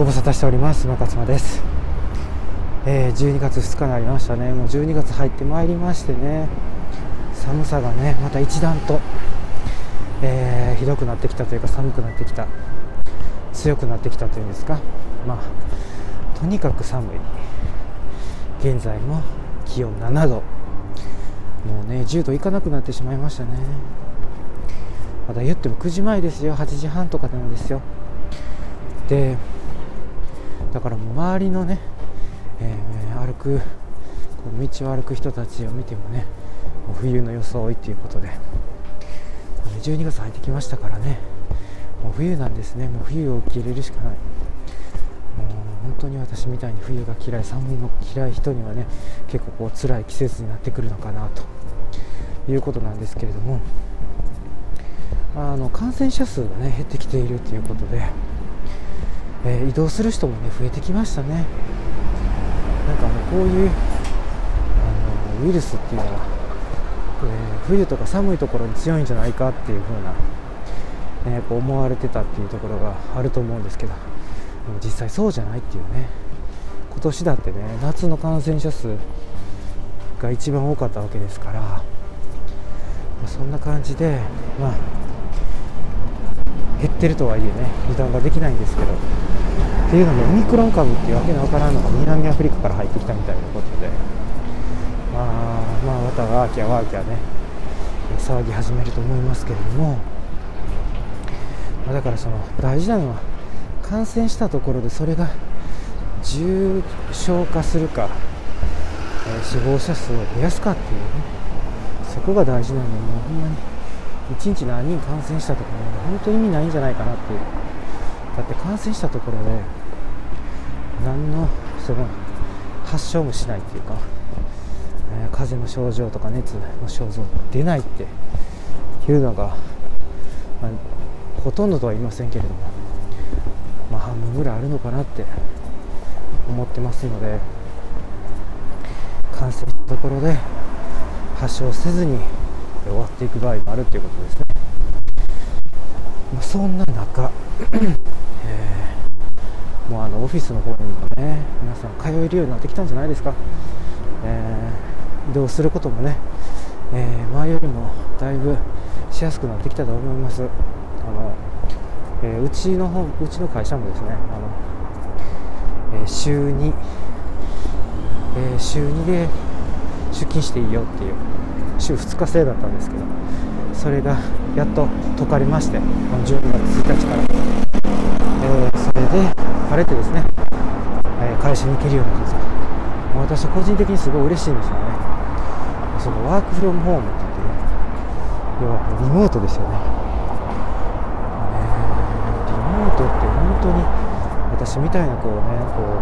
ご無沙汰しております。中妻です、えー、12月2日になりましたね。もう12月入ってまいりましてね。寒さがねまた一段と、えー、ひどくなってきたというか寒くなってきた。強くなってきたというんですか。まあとにかく寒い。現在も気温7度。もうね10度いかなくなってしまいましたね。まだ言っても9時前ですよ。8時半とかなんですよ。でだからもう周りのね、えー、歩くこの道を歩く人たちを見てもねもう冬の装いということで12月入ってきましたからねもう冬なんですね。もう冬を受け入れるしかない。もう本当に私みたいに冬が嫌い寒いの嫌い人にはね結構こう辛い季節になってくるのかなということなんですけれどもあの感染者数がね減ってきているということでえー、移動する人もね増えてきましたね。なんかあのこういうあのウイルスっていうのは、えー、冬とか寒いところに強いんじゃないかっていう風な、えー、こう思われてたっていうところがあると思うんですけどでも実際そうじゃないっていうね今年だってね夏の感染者数が一番多かったわけですから、ま、そんな感じでまあ減ってるとはいえね油断ができないんですけどっていうのもオミクロン株っていうわけのわからんのが南アフリカから入ってきたみたいなことで。まあまあまたワーキャワーキャね騒ぎ始めると思いますけれども、まあ、だからその大事なのは感染したところでそれが重症化するか、えー、死亡者数を増やすかっていうね。そこが大事なのでもうほんまに。1日何人感染したとかね本当意味ないんじゃないかなって。いうだって感染したところで何のその発症もしないっていうか、えー、風邪の症状とか熱の症状出ないっていうのが、まあ、ほとんどとは言いませんけれども、まあ、半分ぐらいあるのかなって思ってますので感染したところで発症せずに終わっていく場合もあるっていうことですね、まあ、そんな中、えー、もうあのオフィスの方にもね皆さん通えるようになってきたんじゃないですか、えー、移動することもね、えー、前よりもだいぶしやすくなってきたと思います。あの、えー、うちの方うちの会社もですねあの、え週2、え週2で出勤していいよっていう週2日制だったんですけどそれがやっと解かれまして12月1日から、えー、それで晴れてですね、えー、会社に行けるようになるんですよ。もう私個人的にすごい嬉しいんですよね。そのワークフロムホームって言ってね要はリモートですよね、えー、リモートって本当に私みたいなこうねこ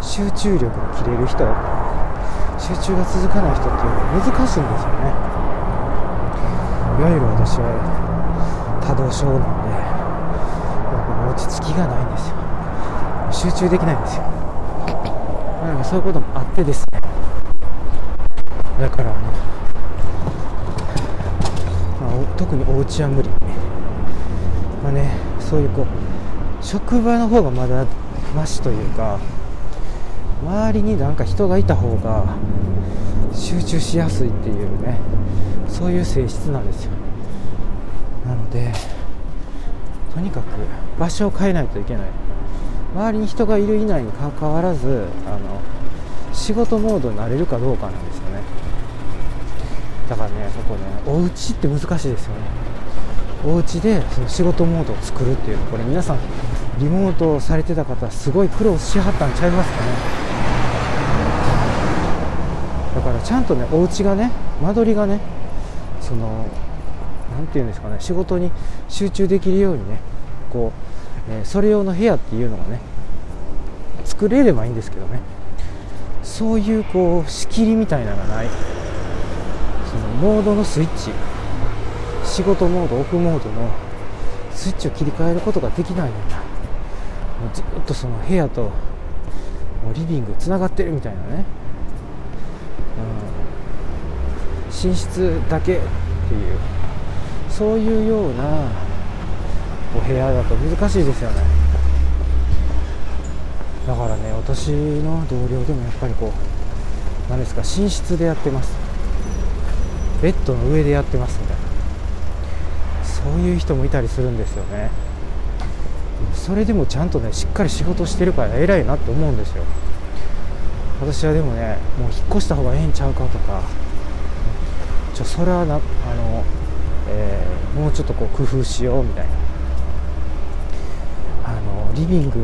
う集中力の切れる人集中が続かない人っていうのは難しいんですよね。いわゆる私は多動症なんで落ち着きがないんですよ。集中できないんですよ。なんかそういうこともあってですね。だからあの、まあ、特にお家は無理。まあねそういうこう職場の方がまだマシというか周りになんか人がいた方が集中しやすいっていうねそういう性質なんですよ。なのでとにかく場所を変えないといけない。周りに人がいるいないにかかわらずあの仕事モードになれるかどうかなんですよね。だからねそこねお家って難しいですよね。お家でその仕事モードを作るっていうこれ皆さんリモートされてた方すごい苦労しはったんちゃいますかねだからちゃんとねお家がね間取りがねその何て言うんですかね仕事に集中できるようにねこう、えー、それ用の部屋っていうのがね作れればいいんですけどね。そういうこう仕切りみたいなのがない。そのモードのスイッチ。仕事モードオフモードのスイッチを切り替えることができないような。もうずっとその部屋ともうリビングつながってるみたいなね。寝室だけっていう。そういうようなお部屋だと難しいですよね。だからね私の同僚でもやっぱりこう何ですか寝室でやってます。ベッドの上でやってますみたいな。そういう人もいたりするんですよね。それでもちゃんとねしっかり仕事してるから偉いなって思うんですよ。私はでもねもう引っ越した方がええんちゃうかとかちょそれはなあの、えー、もうちょっとこう工夫しようみたいな。あのリビング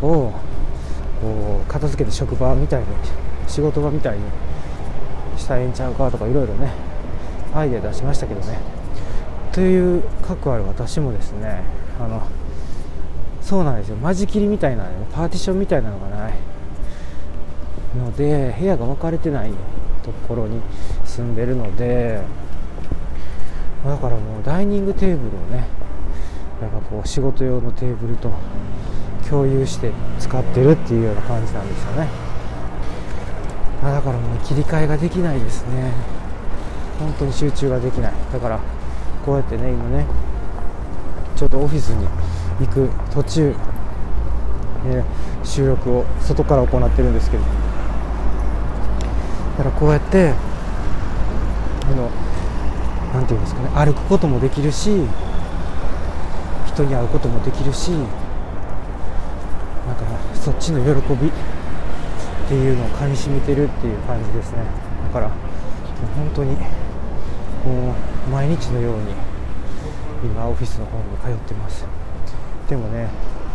をこう片付けて職場みたいに仕事場みたいにしたらええんちゃうかとかいろいろねアイデア出しましたけどね。というかくある私もですねあのそうなんですよ。間仕切りみたいな、ね、パーティションみたいなのがないので部屋が分かれてないところに住んでるのでだからもうダイニングテーブルをねなんかこう仕事用のテーブルと共有して使ってるっていうような感じなんですよね。だからもう切り替えができないですね。本当に集中ができない。だからこうやってね今ねちょうどオフィスに行く途中、えー、収録を外から行ってるんですけど。だからこうやってあのなていうんですかね歩くこともできるし人に会うこともできるしなんかそっちの喜びっていうのをかみしめてるっていう感じですね。だからもう本当にもう毎日のように今オフィスの方に通ってます。でもね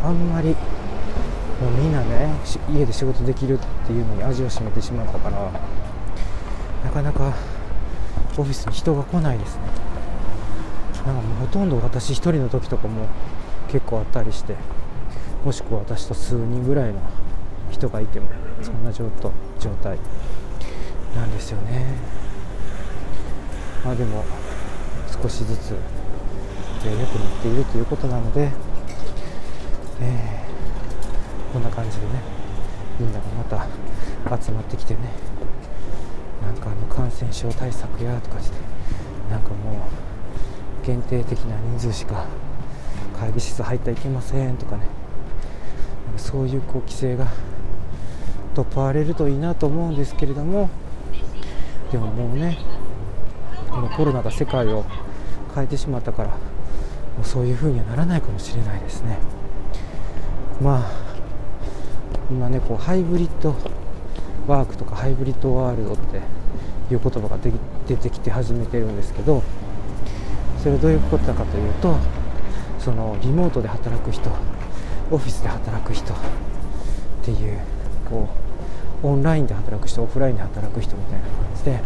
あんまりもうみんなね家で仕事できるっていうのに味を占めてしまったからなかなかオフィスに人が来ないですね。なんかもうほとんど私1人の時とかも結構あったりしてもしくは私と数人ぐらいの人がいてもそんな状態なんですよね。まあでも少しずつ良くなっているということなので、えー、こんな感じでねみんながまた集まってきてねんかあの感染症対策やとかしてなんかもう限定的な人数しか会議室入ったらいけませんとかね。そういうこう規制が取っわれるといいなと思うんですけれどもでももうねこのコロナが世界を変えてしまったからもうそういう風にはならないかもしれないですね。まあ今ねこうハイブリッドワークとかハイブリッドワールドっていう言葉が出てきて始めてるんですけどそれはどういうことかというとそのリモートで働く人オフィスで働く人っていうこうオンラインで働く人オフラインで働く人みたいな感じで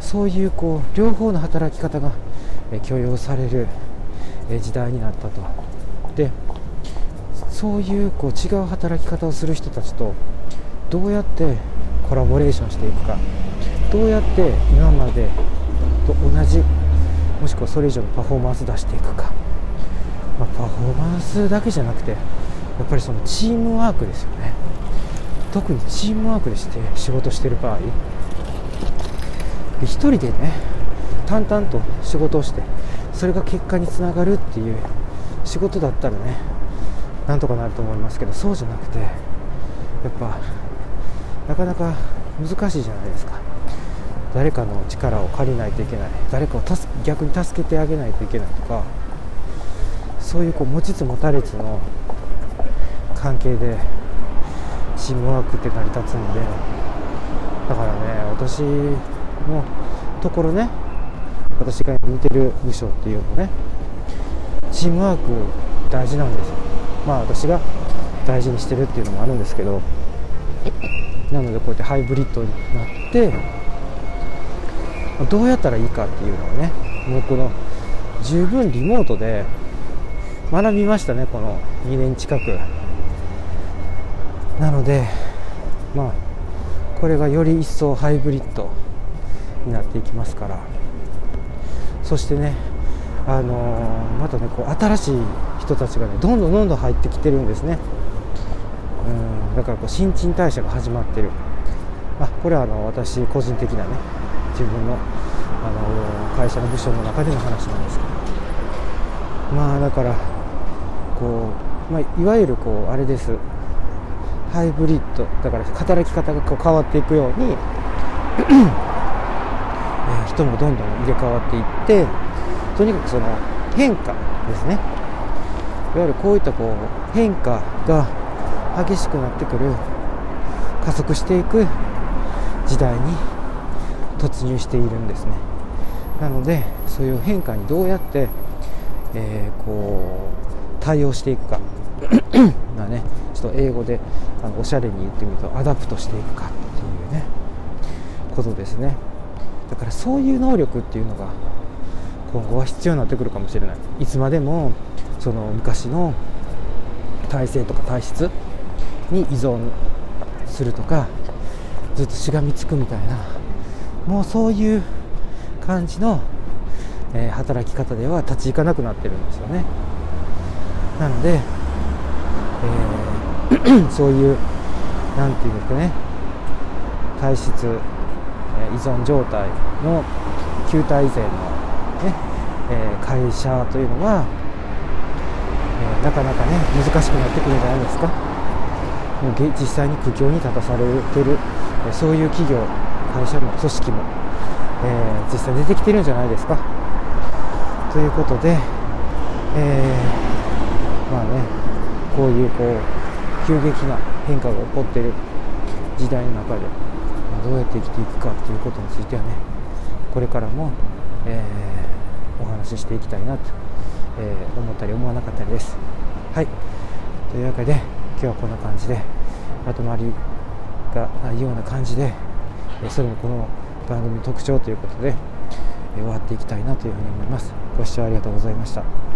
そういうこう両方の働き方が許容される時代になったと。でそういうこう違う働き方をする人たちとどうやってコラボレーションしていくか。どうやって今までと同じもしくはそれ以上のパフォーマンス出していくか、まあ、パフォーマンスだけじゃなくてやっぱりそのチームワークですよね。特にチームワークでして仕事してる場合。1人でね淡々と仕事をしてそれが結果につながるっていう仕事だったらねなんとかなると思いますけどそうじゃなくてやっぱなかなか難しいじゃないですか。誰かの力を借りないといけない。誰かを逆に助けてあげないといけないとかそういうこう持ちつ持たれつの関係でチームワークって成り立つんでだからね私のところね私が見てる部署っていうのねチームワーク大事なんですよ。まあ私が大事にしてるっていうのもあるんですけどなのでこうやってハイブリッドになってどうやったらいいかっていうのをねもうこの十分リモートで学びましたねこの2年近く。なのでまあこれがより一層ハイブリッドになっていきますから。そしてねあのー、またねこう新しい人たちがねどんどんどんどん入ってきてるんですね。うん。だからこう新陳代謝が始まってる。あこれはあの私個人的なね自分のあの会社の部署の中での話なんですけど。まあだからこう、まあ、いわゆるこうあれです。ハイブリッド。だから働き方がこう変わっていくように え人もどんどん入れ替わっていってとにかくその変化ですね。いわゆるこういったこう変化が激しくなってくる加速していく時代に突入しているんですね。なのでそういう変化にどうやって、えー、こう対応していくか。なねちょっと英語であのおしゃれに言ってみると adapt していくかっていうねことですね。だからそういう能力っていうのが今後は必要になってくるかもしれない。いつまでもその昔の体制とか体質に依存するとかずっとしがみつくみたいなもうそういう感じの、えー、働き方では立ち行かなくなってるんですよね。なので、えー、そういう何て言うんですかね体質、えー、依存状態の旧体制のね、えー、会社というのは、えー、なかなかね難しくなってくるんじゃないですか。実際に苦境に立たされてる、そういう企業会社も組織も、え実際出てきてるんじゃないですか。ということで、えまあねこういうこう急激な変化が起こってる時代の中で、まどうやって生きていくかということについてはねこれからも、えー、お話ししていきたいなと、え、思ったり思わなかったりです。はい。というわけで今日はこんな感じで。まとまりがないような感じでそれもこの番組の特徴ということで終わっていきたいなというふうに思います。ご視聴ありがとうございました。